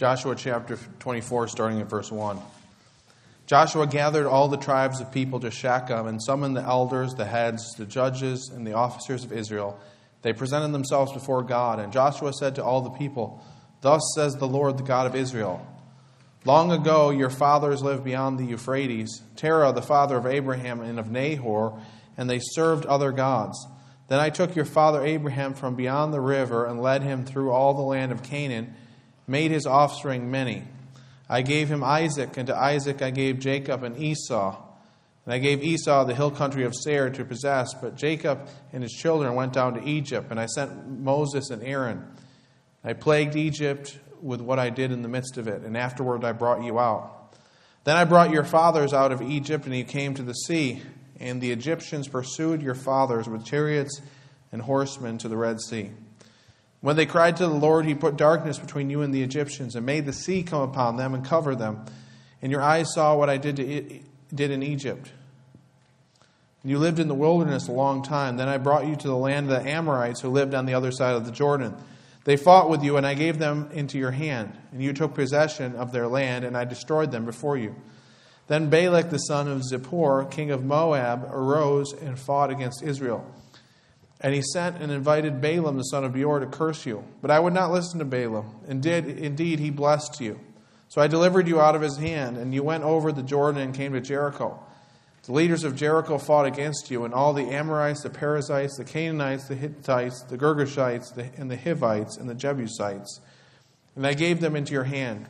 Joshua chapter 24, starting at verse 1. Joshua gathered all the tribes of people to Shechem and summoned the elders, the heads, the judges, and the officers of Israel. They presented themselves before God, and Joshua said to all the people, Thus says the Lord, the God of Israel Long ago your fathers lived beyond the Euphrates, Terah, the father of Abraham and of Nahor, and they served other gods. Then I took your father Abraham from beyond the river and led him through all the land of Canaan, made his offspring many. I gave him Isaac, and to Isaac I gave Jacob and Esau. And I gave Esau the hill country of Seir to possess, but Jacob and his children went down to Egypt, and I sent Moses and Aaron. I plagued Egypt with what I did in the midst of it, and afterward I brought you out. Then I brought your fathers out of Egypt, and you came to the sea, and the Egyptians pursued your fathers with chariots and horsemen to the Red Sea. When they cried to the Lord, he put darkness between you and the Egyptians, and made the sea come upon them and cover them. And your eyes saw what I did, to, did in Egypt. You lived in the wilderness a long time. Then I brought you to the land of the Amorites who lived on the other side of the Jordan. They fought with you, and I gave them into your hand, and you took possession of their land, and I destroyed them before you. Then Balak the son of Zippor, king of Moab, arose and fought against Israel. And he sent and invited Balaam the son of Beor to curse you. But I would not listen to Balaam, and did indeed he blessed you. So I delivered you out of his hand, and you went over the Jordan and came to Jericho. The leaders of Jericho fought against you, and all the Amorites, the Perizzites, the Canaanites, the Hittites, the Girgashites, and the Hivites, and the Jebusites. And I gave them into your hand.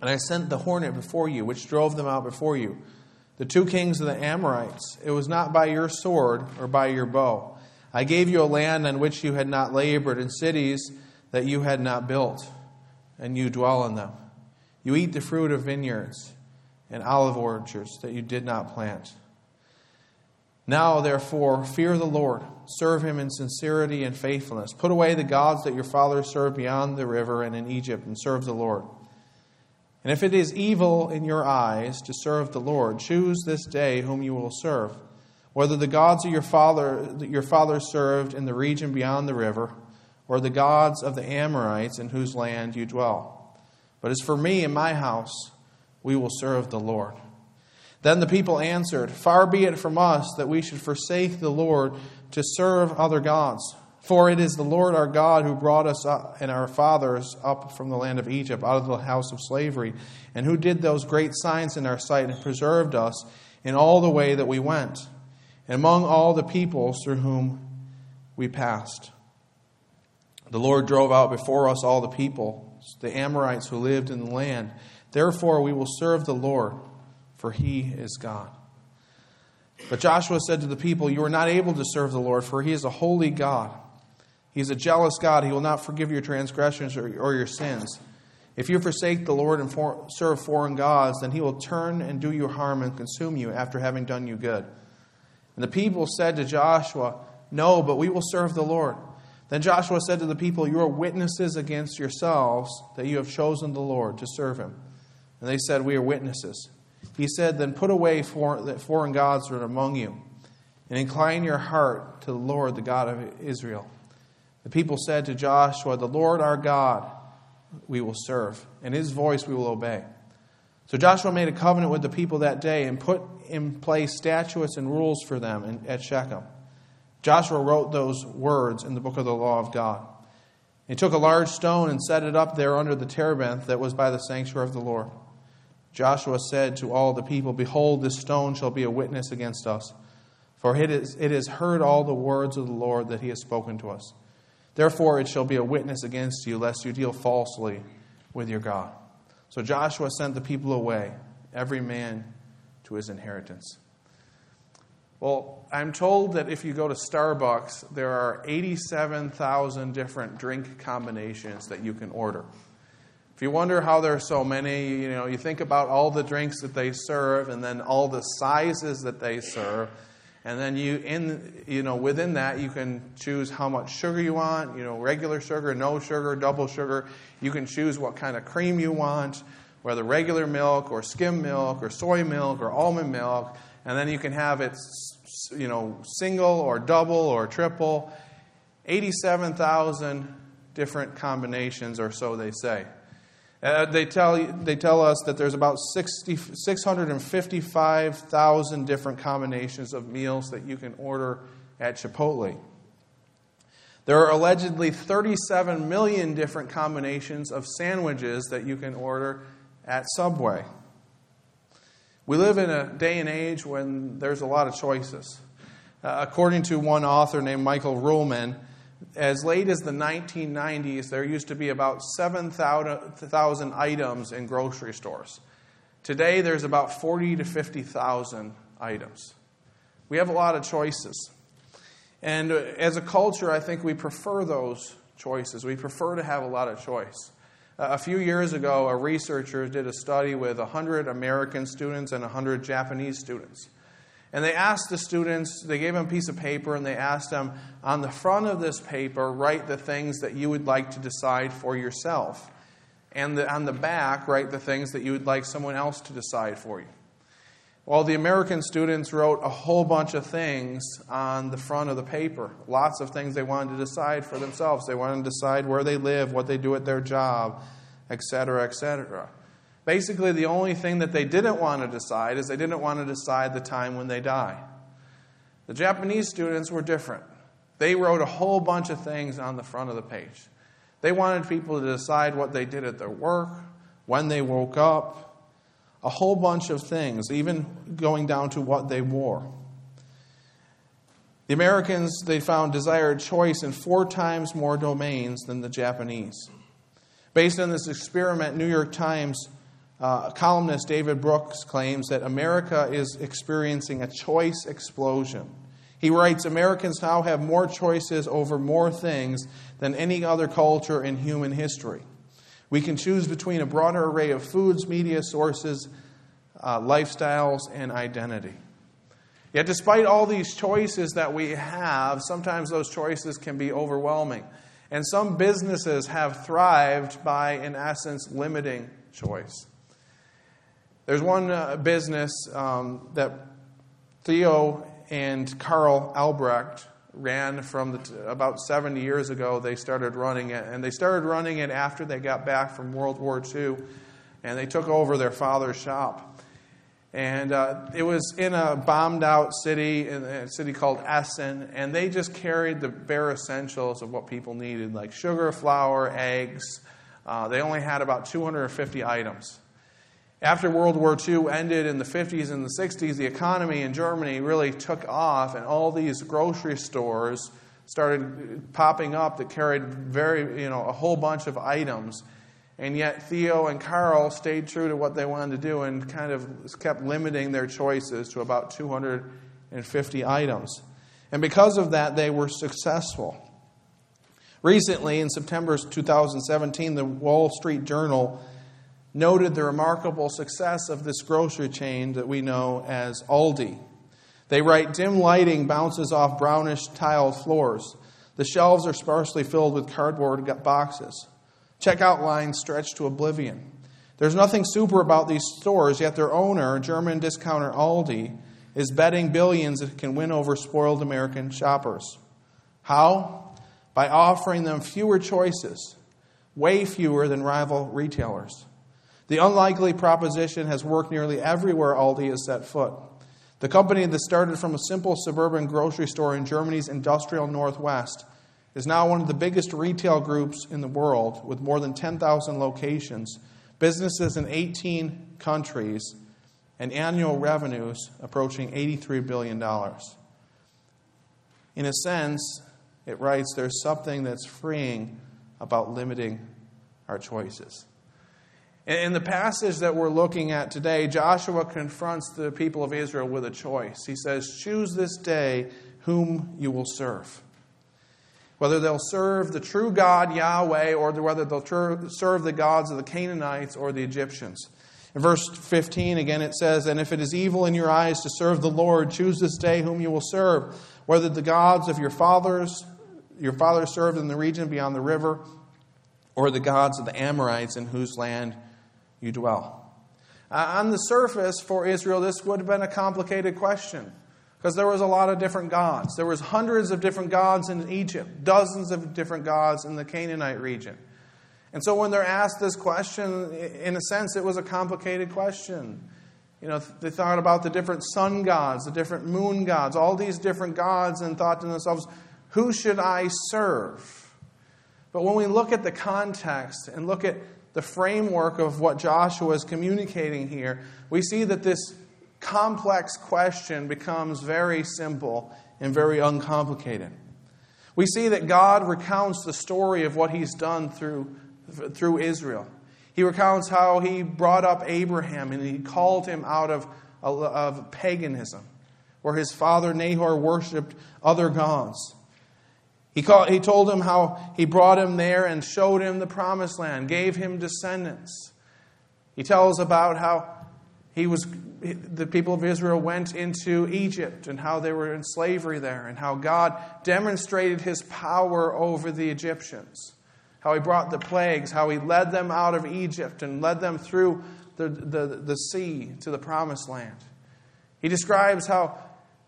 And I sent the hornet before you, which drove them out before you. The two kings of the Amorites. It was not by your sword or by your bow. I gave you a land on which you had not labored, and cities that you had not built, and you dwell in them. You eat the fruit of vineyards and olive orchards that you did not plant. Now, therefore, fear the Lord, serve him in sincerity and faithfulness. Put away the gods that your fathers served beyond the river and in Egypt, and serve the Lord. And if it is evil in your eyes to serve the Lord, choose this day whom you will serve, whether the gods of your father that your father served in the region beyond the river, or the gods of the Amorites in whose land you dwell. But as for me and my house, we will serve the Lord. Then the people answered, Far be it from us that we should forsake the Lord to serve other gods. For it is the Lord our God who brought us and our fathers up from the land of Egypt, out of the house of slavery, and who did those great signs in our sight and preserved us in all the way that we went, and among all the peoples through whom we passed. The Lord drove out before us all the people, the Amorites who lived in the land Therefore, we will serve the Lord, for he is God. But Joshua said to the people, You are not able to serve the Lord, for he is a holy God. He is a jealous God. He will not forgive your transgressions or, or your sins. If you forsake the Lord and for, serve foreign gods, then he will turn and do you harm and consume you after having done you good. And the people said to Joshua, No, but we will serve the Lord. Then Joshua said to the people, You are witnesses against yourselves that you have chosen the Lord to serve him. And they said, We are witnesses. He said, Then put away foreign gods that are among you, and incline your heart to the Lord, the God of Israel. The people said to Joshua, The Lord our God we will serve, and his voice we will obey. So Joshua made a covenant with the people that day and put in place statutes and rules for them at Shechem. Joshua wrote those words in the book of the law of God. He took a large stone and set it up there under the terebinth that was by the sanctuary of the Lord. Joshua said to all the people, Behold, this stone shall be a witness against us, for it, is, it has heard all the words of the Lord that he has spoken to us. Therefore, it shall be a witness against you, lest you deal falsely with your God. So Joshua sent the people away, every man to his inheritance. Well, I'm told that if you go to Starbucks, there are 87,000 different drink combinations that you can order. If you wonder how there are so many, you know, you think about all the drinks that they serve and then all the sizes that they serve. And then you in you know within that you can choose how much sugar you want, you know, regular sugar, no sugar, double sugar. You can choose what kind of cream you want, whether regular milk or skim milk or soy milk or almond milk, and then you can have it you know, single or double or triple. 87,000 different combinations or so they say. Uh, they, tell, they tell us that there's about 60, 655,000 different combinations of meals that you can order at Chipotle. There are allegedly 37 million different combinations of sandwiches that you can order at Subway. We live in a day and age when there's a lot of choices. Uh, according to one author named Michael Ruhlman, as late as the 1990s, there used to be about 7,000 items in grocery stores. Today, there's about 40 to 50,000 items. We have a lot of choices. And uh, as a culture, I think we prefer those choices. We prefer to have a lot of choice. A few years ago, a researcher did a study with 100 American students and 100 Japanese students. And they asked the students, they gave them a piece of paper and they asked them, on the front of this paper, write the things that you would like to decide for yourself. And the, on the back, write the things that you would like someone else to decide for you. Well, the American students wrote a whole bunch of things on the front of the paper. Lots of things they wanted to decide for themselves. They wanted to decide where they live, what they do at their job, etc., etc. Basically, the only thing that they didn't want to decide is they didn't want to decide the time when they die. The Japanese students were different. They wrote a whole bunch of things on the front of the page. They wanted people to decide what they did at their work, when they woke up, a whole bunch of things, even going down to what they wore. The Americans, they found desired choice in four times more domains than the Japanese. Based on this experiment, New York Times uh, columnist David Brooks claims that America is experiencing a choice explosion. He writes Americans now have more choices over more things than any other culture in human history. We can choose between a broader array of foods, media sources, uh, lifestyles, and identity. Yet, despite all these choices that we have, sometimes those choices can be overwhelming. And some businesses have thrived by, in essence, limiting choice. There's one uh, business um, that Theo and Karl Albrecht ran from t- about 70 years ago. They started running it, and they started running it after they got back from World War II, and they took over their father's shop. And uh, it was in a bombed out city, in a city called Essen, and they just carried the bare essentials of what people needed, like sugar, flour, eggs. Uh, they only had about 250 items. After World War II ended in the 50s and the 60s, the economy in Germany really took off, and all these grocery stores started popping up that carried very, you know, a whole bunch of items. And yet Theo and Karl stayed true to what they wanted to do and kind of kept limiting their choices to about 250 items. And because of that, they were successful. Recently, in September 2017, the Wall Street Journal noted the remarkable success of this grocery chain that we know as Aldi. They write dim lighting bounces off brownish tiled floors. The shelves are sparsely filled with cardboard boxes. Checkout lines stretch to oblivion. There's nothing super about these stores, yet their owner, German discounter Aldi, is betting billions it can win over spoiled American shoppers. How? By offering them fewer choices, way fewer than rival retailers. The unlikely proposition has worked nearly everywhere Aldi has set foot. The company that started from a simple suburban grocery store in Germany's industrial northwest is now one of the biggest retail groups in the world with more than 10,000 locations, businesses in 18 countries, and annual revenues approaching $83 billion. In a sense, it writes, there's something that's freeing about limiting our choices. In the passage that we're looking at today, Joshua confronts the people of Israel with a choice. He says, Choose this day whom you will serve. Whether they'll serve the true God, Yahweh, or whether they'll serve the gods of the Canaanites or the Egyptians. In verse 15, again, it says, And if it is evil in your eyes to serve the Lord, choose this day whom you will serve, whether the gods of your fathers, your fathers served in the region beyond the river, or the gods of the Amorites in whose land you dwell. Uh, on the surface, for Israel, this would have been a complicated question because there was a lot of different gods. There was hundreds of different gods in Egypt, dozens of different gods in the Canaanite region. And so when they're asked this question, in a sense, it was a complicated question. You know, they thought about the different sun gods, the different moon gods, all these different gods, and thought to themselves, who should I serve? But when we look at the context and look at the framework of what Joshua is communicating here, we see that this complex question becomes very simple and very uncomplicated. We see that God recounts the story of what he's done through, through Israel. He recounts how he brought up Abraham and he called him out of, of paganism, where his father Nahor worshiped other gods. He, called, he told him how he brought him there and showed him the promised land, gave him descendants. He tells about how he was, the people of Israel went into Egypt and how they were in slavery there, and how God demonstrated his power over the Egyptians. How he brought the plagues, how he led them out of Egypt and led them through the, the, the sea to the promised land. He describes how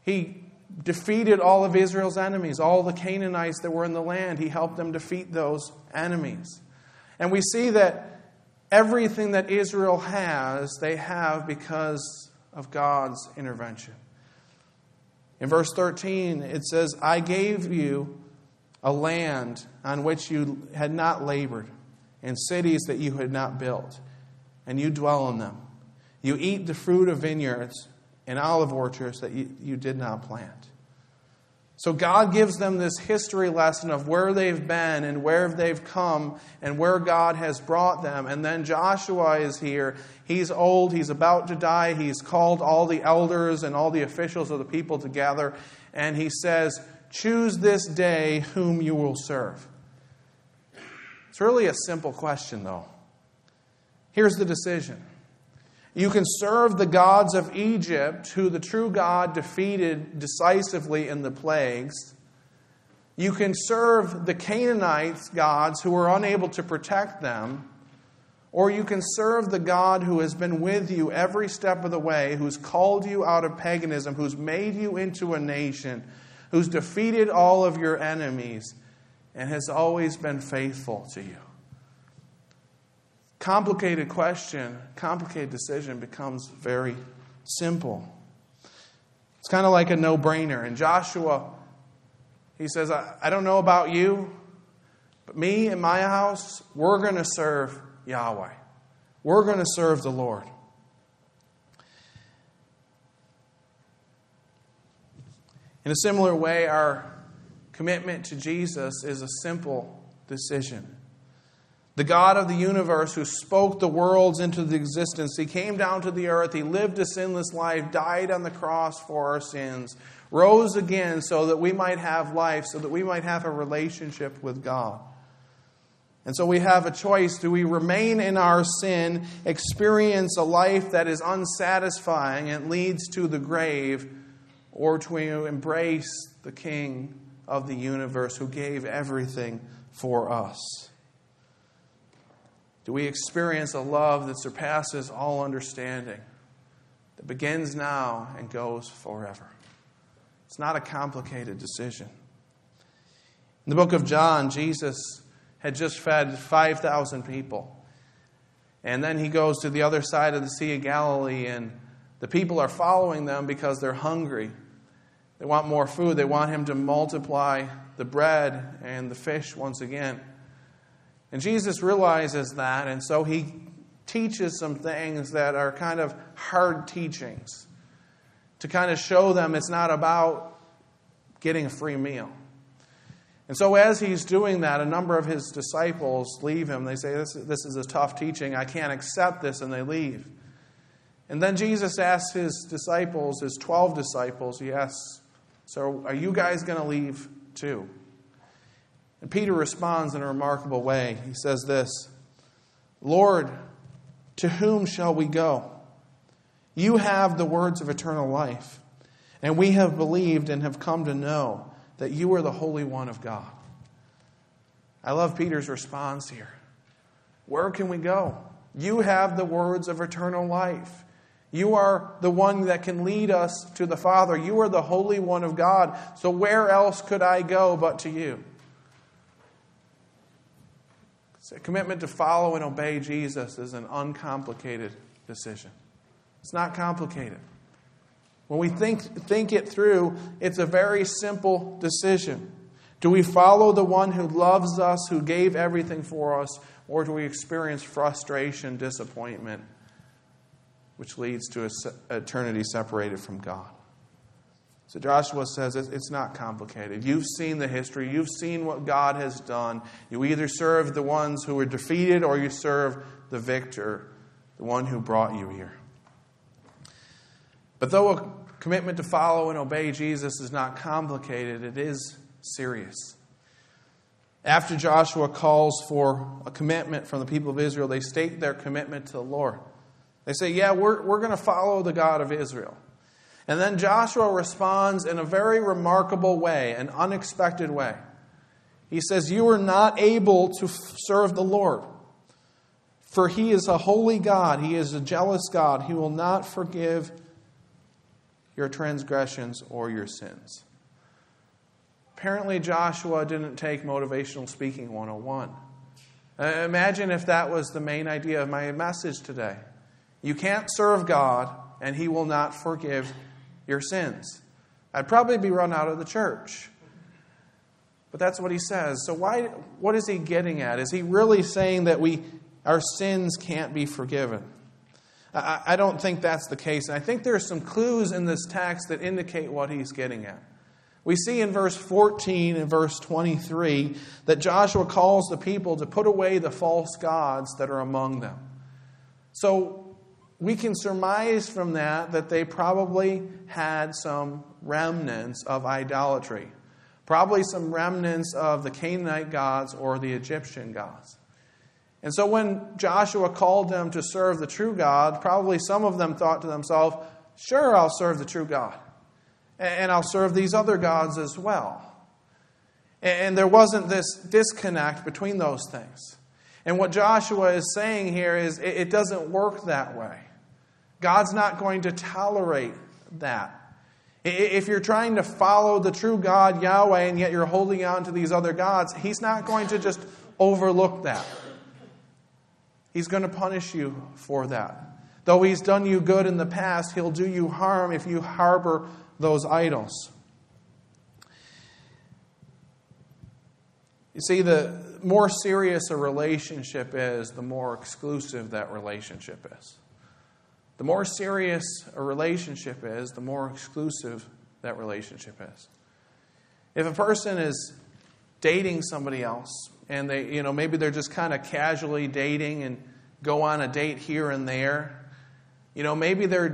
he defeated all of Israel's enemies, all the Canaanites that were in the land. He helped them defeat those enemies. And we see that everything that Israel has, they have because of God's intervention. In verse 13, it says, I gave you a land on which you had not labored, and cities that you had not built, and you dwell in them. You eat the fruit of vineyards and olive orchards that you, you did not plant. So God gives them this history lesson of where they've been and where they've come and where God has brought them. And then Joshua is here. He's old, he's about to die. He's called all the elders and all the officials of the people together. And he says, Choose this day whom you will serve. It's really a simple question, though. Here's the decision you can serve the gods of Egypt, who the true God defeated decisively in the plagues. You can serve the Canaanites' gods who were unable to protect them. Or you can serve the God who has been with you every step of the way, who's called you out of paganism, who's made you into a nation, who's defeated all of your enemies, and has always been faithful to you complicated question, complicated decision becomes very simple. It's kind of like a no brainer. And Joshua, he says, I, I don't know about you, but me and my house, we're going to serve Yahweh. We're going to serve the Lord. In a similar way, our commitment to Jesus is a simple decision the God of the universe who spoke the worlds into existence. He came down to the earth. He lived a sinless life, died on the cross for our sins, rose again so that we might have life, so that we might have a relationship with God. And so we have a choice. Do we remain in our sin, experience a life that is unsatisfying and leads to the grave, or do we embrace the King of the universe who gave everything for us? Do we experience a love that surpasses all understanding, that begins now and goes forever? It's not a complicated decision. In the book of John, Jesus had just fed 5,000 people. And then he goes to the other side of the Sea of Galilee, and the people are following them because they're hungry. They want more food. They want him to multiply the bread and the fish once again. And Jesus realizes that, and so he teaches some things that are kind of hard teachings to kind of show them it's not about getting a free meal. And so, as he's doing that, a number of his disciples leave him. They say, This, this is a tough teaching. I can't accept this. And they leave. And then Jesus asks his disciples, his 12 disciples, he asks, So, are you guys going to leave too? And Peter responds in a remarkable way. He says this Lord, to whom shall we go? You have the words of eternal life, and we have believed and have come to know that you are the Holy One of God. I love Peter's response here. Where can we go? You have the words of eternal life. You are the one that can lead us to the Father. You are the Holy One of God. So where else could I go but to you? Commitment to follow and obey Jesus is an uncomplicated decision. It's not complicated. When we think, think it through, it's a very simple decision. Do we follow the one who loves us, who gave everything for us, or do we experience frustration, disappointment, which leads to eternity separated from God? So Joshua says it's not complicated. You've seen the history, you've seen what God has done. You either serve the ones who were defeated or you serve the victor, the one who brought you here. But though a commitment to follow and obey Jesus is not complicated, it is serious. After Joshua calls for a commitment from the people of Israel, they state their commitment to the Lord. They say, Yeah, we're, we're going to follow the God of Israel. And then Joshua responds in a very remarkable way, an unexpected way. He says, You are not able to serve the Lord, for he is a holy God. He is a jealous God. He will not forgive your transgressions or your sins. Apparently, Joshua didn't take Motivational Speaking 101. Uh, imagine if that was the main idea of my message today. You can't serve God, and He will not forgive your sins. I'd probably be run out of the church. But that's what he says. So why what is he getting at? Is he really saying that we our sins can't be forgiven? I, I don't think that's the case. And I think there are some clues in this text that indicate what he's getting at. We see in verse 14 and verse 23 that Joshua calls the people to put away the false gods that are among them. So we can surmise from that that they probably had some remnants of idolatry, probably some remnants of the Canaanite gods or the Egyptian gods. And so when Joshua called them to serve the true God, probably some of them thought to themselves, sure, I'll serve the true God. And I'll serve these other gods as well. And there wasn't this disconnect between those things. And what Joshua is saying here is it doesn't work that way. God's not going to tolerate that. If you're trying to follow the true God, Yahweh, and yet you're holding on to these other gods, He's not going to just overlook that. He's going to punish you for that. Though He's done you good in the past, He'll do you harm if you harbor those idols. You see, the more serious a relationship is, the more exclusive that relationship is. The more serious a relationship is, the more exclusive that relationship is. If a person is dating somebody else and they, you know, maybe they're just kind of casually dating and go on a date here and there, you know, maybe they're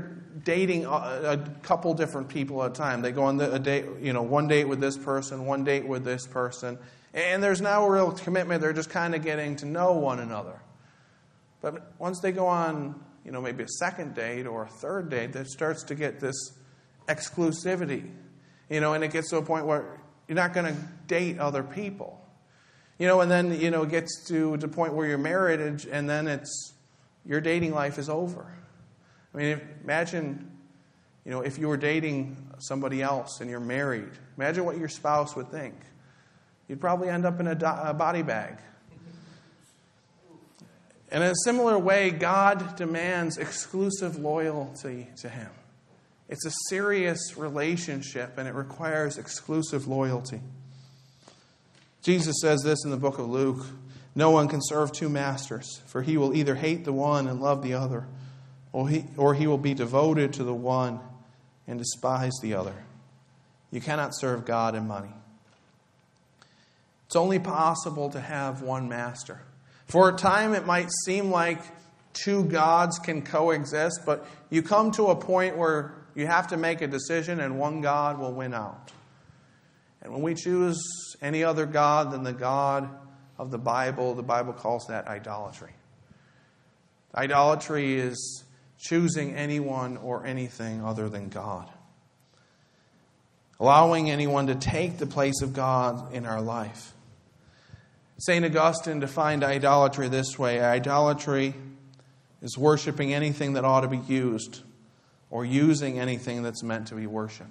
dating a, couple different people at a time. They go on a date, you know, one date with this person, one date with this person, and there's now a real commitment. They're just kind of getting to know one another. But once they go on you know, maybe a second date or a third date that starts to get this exclusivity. You know, and it gets to a point where you're not going to date other people. You know, and then, you know, it gets to the point where you're married and, and then it's your dating life is over. I mean, if, imagine, you know, if you were dating somebody else and you're married, imagine what your spouse would think. You'd probably end up in a, do- a body bag. And in a similar way, God demands exclusive loyalty to Him. It's a serious relationship and it requires exclusive loyalty. Jesus says this in the book of Luke No one can serve two masters, for he will either hate the one and love the other, or he, or he will be devoted to the one and despise the other. You cannot serve God and money. It's only possible to have one master. For a time, it might seem like two gods can coexist, but you come to a point where you have to make a decision and one God will win out. And when we choose any other God than the God of the Bible, the Bible calls that idolatry. Idolatry is choosing anyone or anything other than God. Allowing anyone to take the place of God in our life. St. Augustine defined idolatry this way idolatry is worshiping anything that ought to be used or using anything that's meant to be worshiped.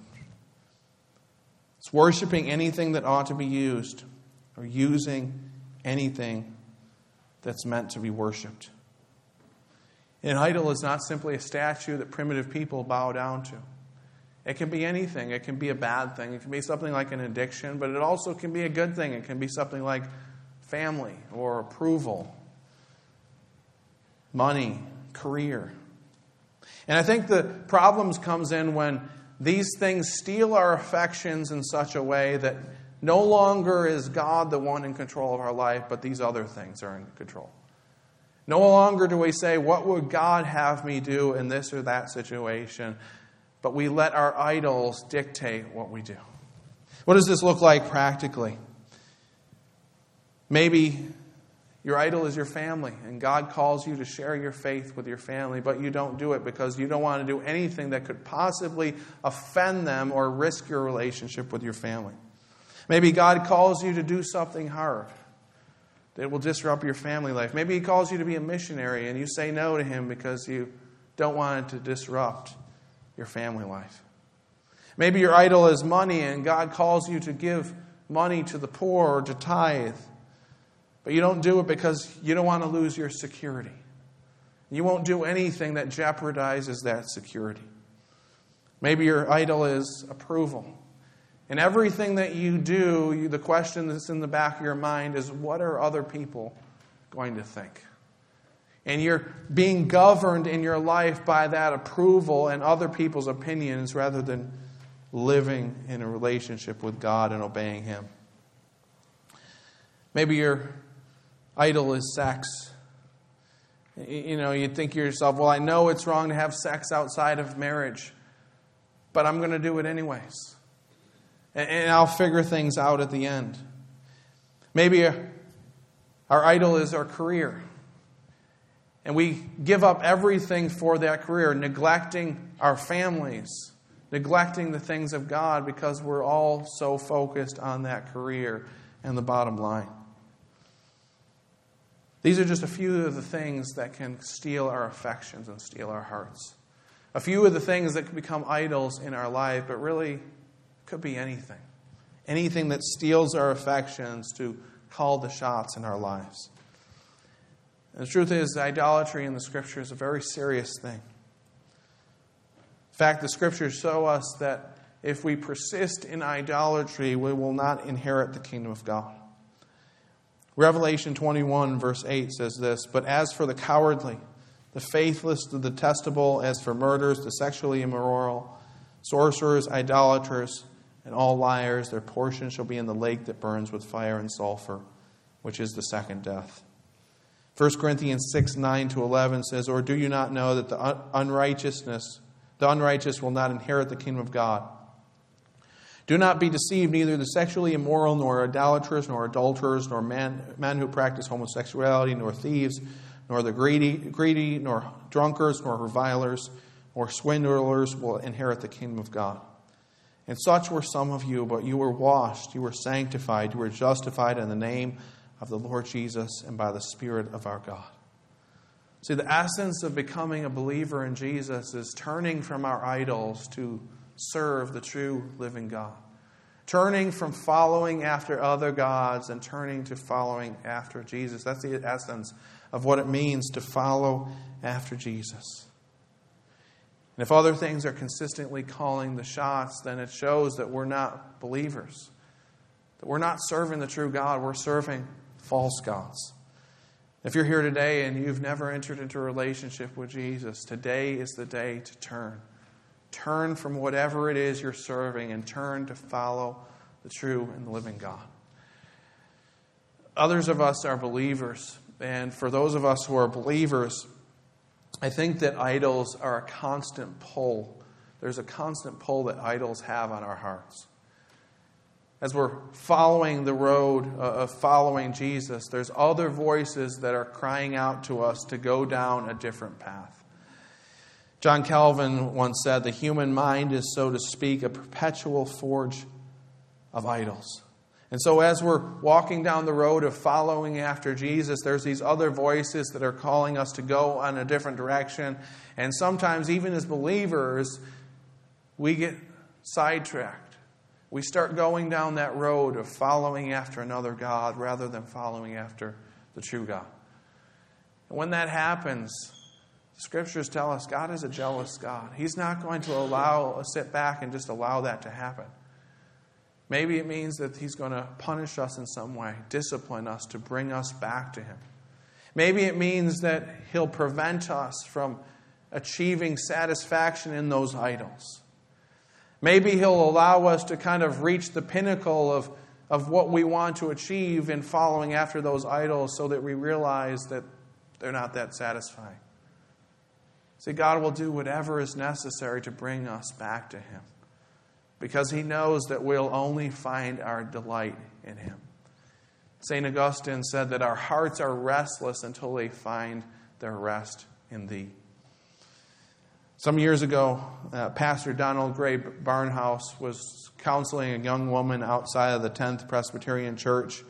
It's worshiping anything that ought to be used or using anything that's meant to be worshiped. An idol is not simply a statue that primitive people bow down to. It can be anything. It can be a bad thing. It can be something like an addiction, but it also can be a good thing. It can be something like family or approval, money, career. And I think the problems comes in when these things steal our affections in such a way that no longer is God the one in control of our life, but these other things are in control. No longer do we say, What would God have me do in this or that situation? But we let our idols dictate what we do. What does this look like practically? Maybe your idol is your family, and God calls you to share your faith with your family, but you don't do it because you don't want to do anything that could possibly offend them or risk your relationship with your family. Maybe God calls you to do something hard that will disrupt your family life. Maybe He calls you to be a missionary, and you say no to Him because you don't want it to disrupt your family life. Maybe your idol is money, and God calls you to give money to the poor or to tithe. But you don't do it because you don't want to lose your security. You won't do anything that jeopardizes that security. Maybe your idol is approval. And everything that you do, you, the question that's in the back of your mind is what are other people going to think? And you're being governed in your life by that approval and other people's opinions rather than living in a relationship with God and obeying Him. Maybe your idol is sex. You know, you think to yourself, well, I know it's wrong to have sex outside of marriage, but I'm going to do it anyways. And I'll figure things out at the end. Maybe uh, our idol is our career. And we give up everything for that career, neglecting our families, neglecting the things of God because we're all so focused on that career and the bottom line. These are just a few of the things that can steal our affections and steal our hearts. A few of the things that can become idols in our life, but really could be anything. Anything that steals our affections to call the shots in our lives. And the truth is, idolatry in the scripture is a very serious thing. In fact, the scriptures show us that if we persist in idolatry, we will not inherit the kingdom of God. Revelation 21, verse 8 says this But as for the cowardly, the faithless, the detestable, as for murderers, the sexually immoral, sorcerers, idolaters, and all liars, their portion shall be in the lake that burns with fire and sulfur, which is the second death. 1 Corinthians 6 9 to 11 says, Or do you not know that the unrighteousness, the unrighteous will not inherit the kingdom of God? Do not be deceived, neither the sexually immoral, nor idolaters, nor adulterers, nor men, men who practice homosexuality, nor thieves, nor the greedy, greedy, nor drunkards, nor revilers, nor swindlers will inherit the kingdom of God. And such were some of you, but you were washed, you were sanctified, you were justified in the name of the Lord Jesus and by the Spirit of our God. See, the essence of becoming a believer in Jesus is turning from our idols to serve the true living God. Turning from following after other gods and turning to following after Jesus. That's the essence of what it means to follow after Jesus. And if other things are consistently calling the shots, then it shows that we're not believers. That we're not serving the true God, we're serving false gods. If you're here today and you've never entered into a relationship with Jesus, today is the day to turn. Turn from whatever it is you're serving and turn to follow the true and living God. Others of us are believers, and for those of us who are believers, I think that idols are a constant pull. There's a constant pull that idols have on our hearts. As we're following the road uh, of following Jesus, there's other voices that are crying out to us to go down a different path. John Calvin once said, The human mind is, so to speak, a perpetual forge of idols. And so, as we're walking down the road of following after Jesus, there's these other voices that are calling us to go on a different direction. And sometimes, even as believers, we get sidetracked. We start going down that road of following after another God rather than following after the true God. And when that happens, scriptures tell us God is a jealous God. He's not going to allow sit back and just allow that to happen. Maybe it means that He's going to punish us in some way, discipline us to bring us back to Him. Maybe it means that He'll prevent us from achieving satisfaction in those idols. Maybe He'll allow us to kind of reach the pinnacle of, of what we want to achieve in following after those idols so that we realize that they're not that satisfying. See, God will do whatever is necessary to bring us back to Him because He knows that we'll only find our delight in Him. St. Augustine said that our hearts are restless until they find their rest in Thee. Some years ago, uh, Pastor Donald Gray Barnhouse was counseling a young woman outside of the 10th Presbyterian Church.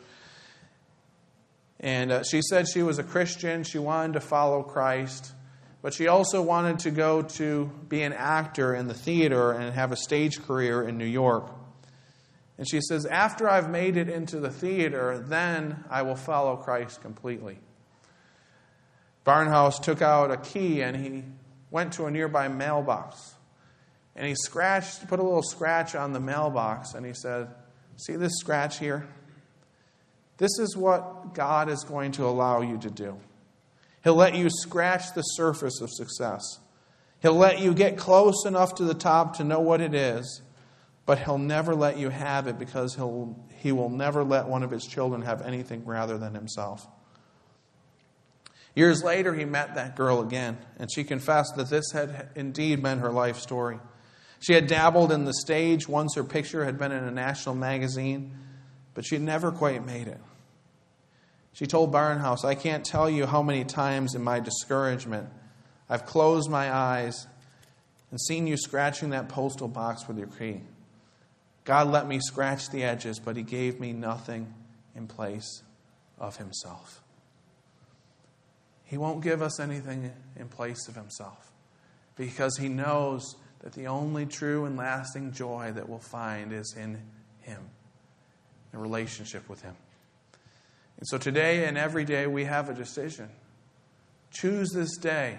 And uh, she said she was a Christian, she wanted to follow Christ, but she also wanted to go to be an actor in the theater and have a stage career in New York. And she says, After I've made it into the theater, then I will follow Christ completely. Barnhouse took out a key and he went to a nearby mailbox and he scratched, put a little scratch on the mailbox, and he said, See this scratch here? This is what God is going to allow you to do. He'll let you scratch the surface of success. He'll let you get close enough to the top to know what it is, but He'll never let you have it because he'll, He will never let one of His children have anything rather than Himself. Years later, he met that girl again, and she confessed that this had indeed been her life story. She had dabbled in the stage once her picture had been in a national magazine, but she never quite made it. She told Barnhouse, I can't tell you how many times in my discouragement I've closed my eyes and seen you scratching that postal box with your key. God let me scratch the edges, but He gave me nothing in place of Himself. He won't give us anything in place of Himself because He knows that the only true and lasting joy that we'll find is in Him, in relationship with Him. And so today and every day we have a decision. Choose this day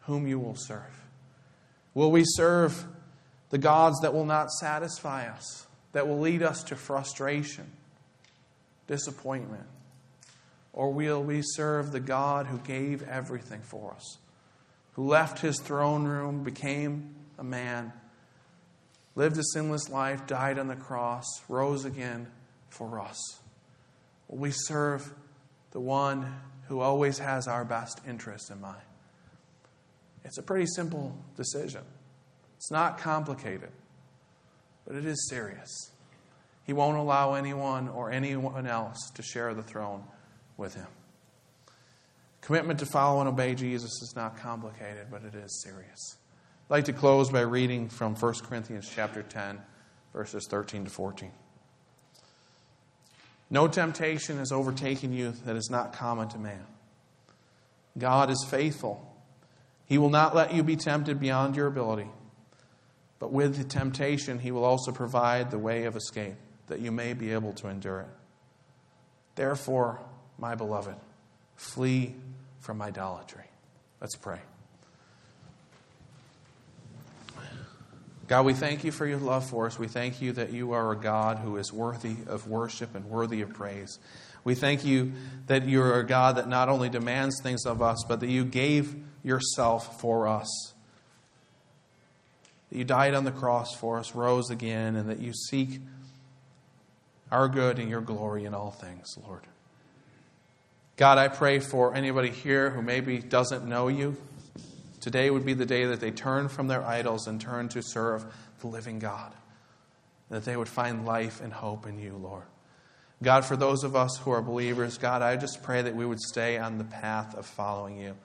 whom you will serve. Will we serve the gods that will not satisfy us, that will lead us to frustration, disappointment? Or will we serve the God who gave everything for us, who left his throne room, became a man, lived a sinless life, died on the cross, rose again for us? We serve the one who always has our best interests in mind? It's a pretty simple decision. It's not complicated, but it is serious. He won't allow anyone or anyone else to share the throne with him. Commitment to follow and obey Jesus is not complicated, but it is serious. I'd like to close by reading from 1 Corinthians chapter 10, verses 13 to 14. No temptation has overtaken you that is not common to man. God is faithful. He will not let you be tempted beyond your ability. But with the temptation, He will also provide the way of escape, that you may be able to endure it. Therefore, my beloved, flee from idolatry. Let's pray. God, we thank you for your love for us. We thank you that you are a God who is worthy of worship and worthy of praise. We thank you that you're a God that not only demands things of us, but that you gave yourself for us. That you died on the cross for us, rose again, and that you seek our good and your glory in all things, Lord. God, I pray for anybody here who maybe doesn't know you. Today would be the day that they turn from their idols and turn to serve the living God. That they would find life and hope in you, Lord. God, for those of us who are believers, God, I just pray that we would stay on the path of following you.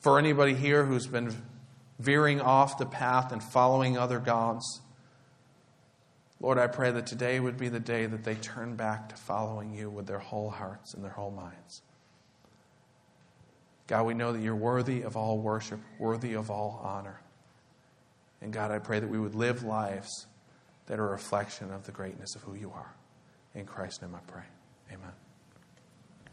For anybody here who's been veering off the path and following other gods, Lord, I pray that today would be the day that they turn back to following you with their whole hearts and their whole minds. God, we know that you're worthy of all worship, worthy of all honor. And God, I pray that we would live lives that are a reflection of the greatness of who you are. In Christ's name I pray. Amen.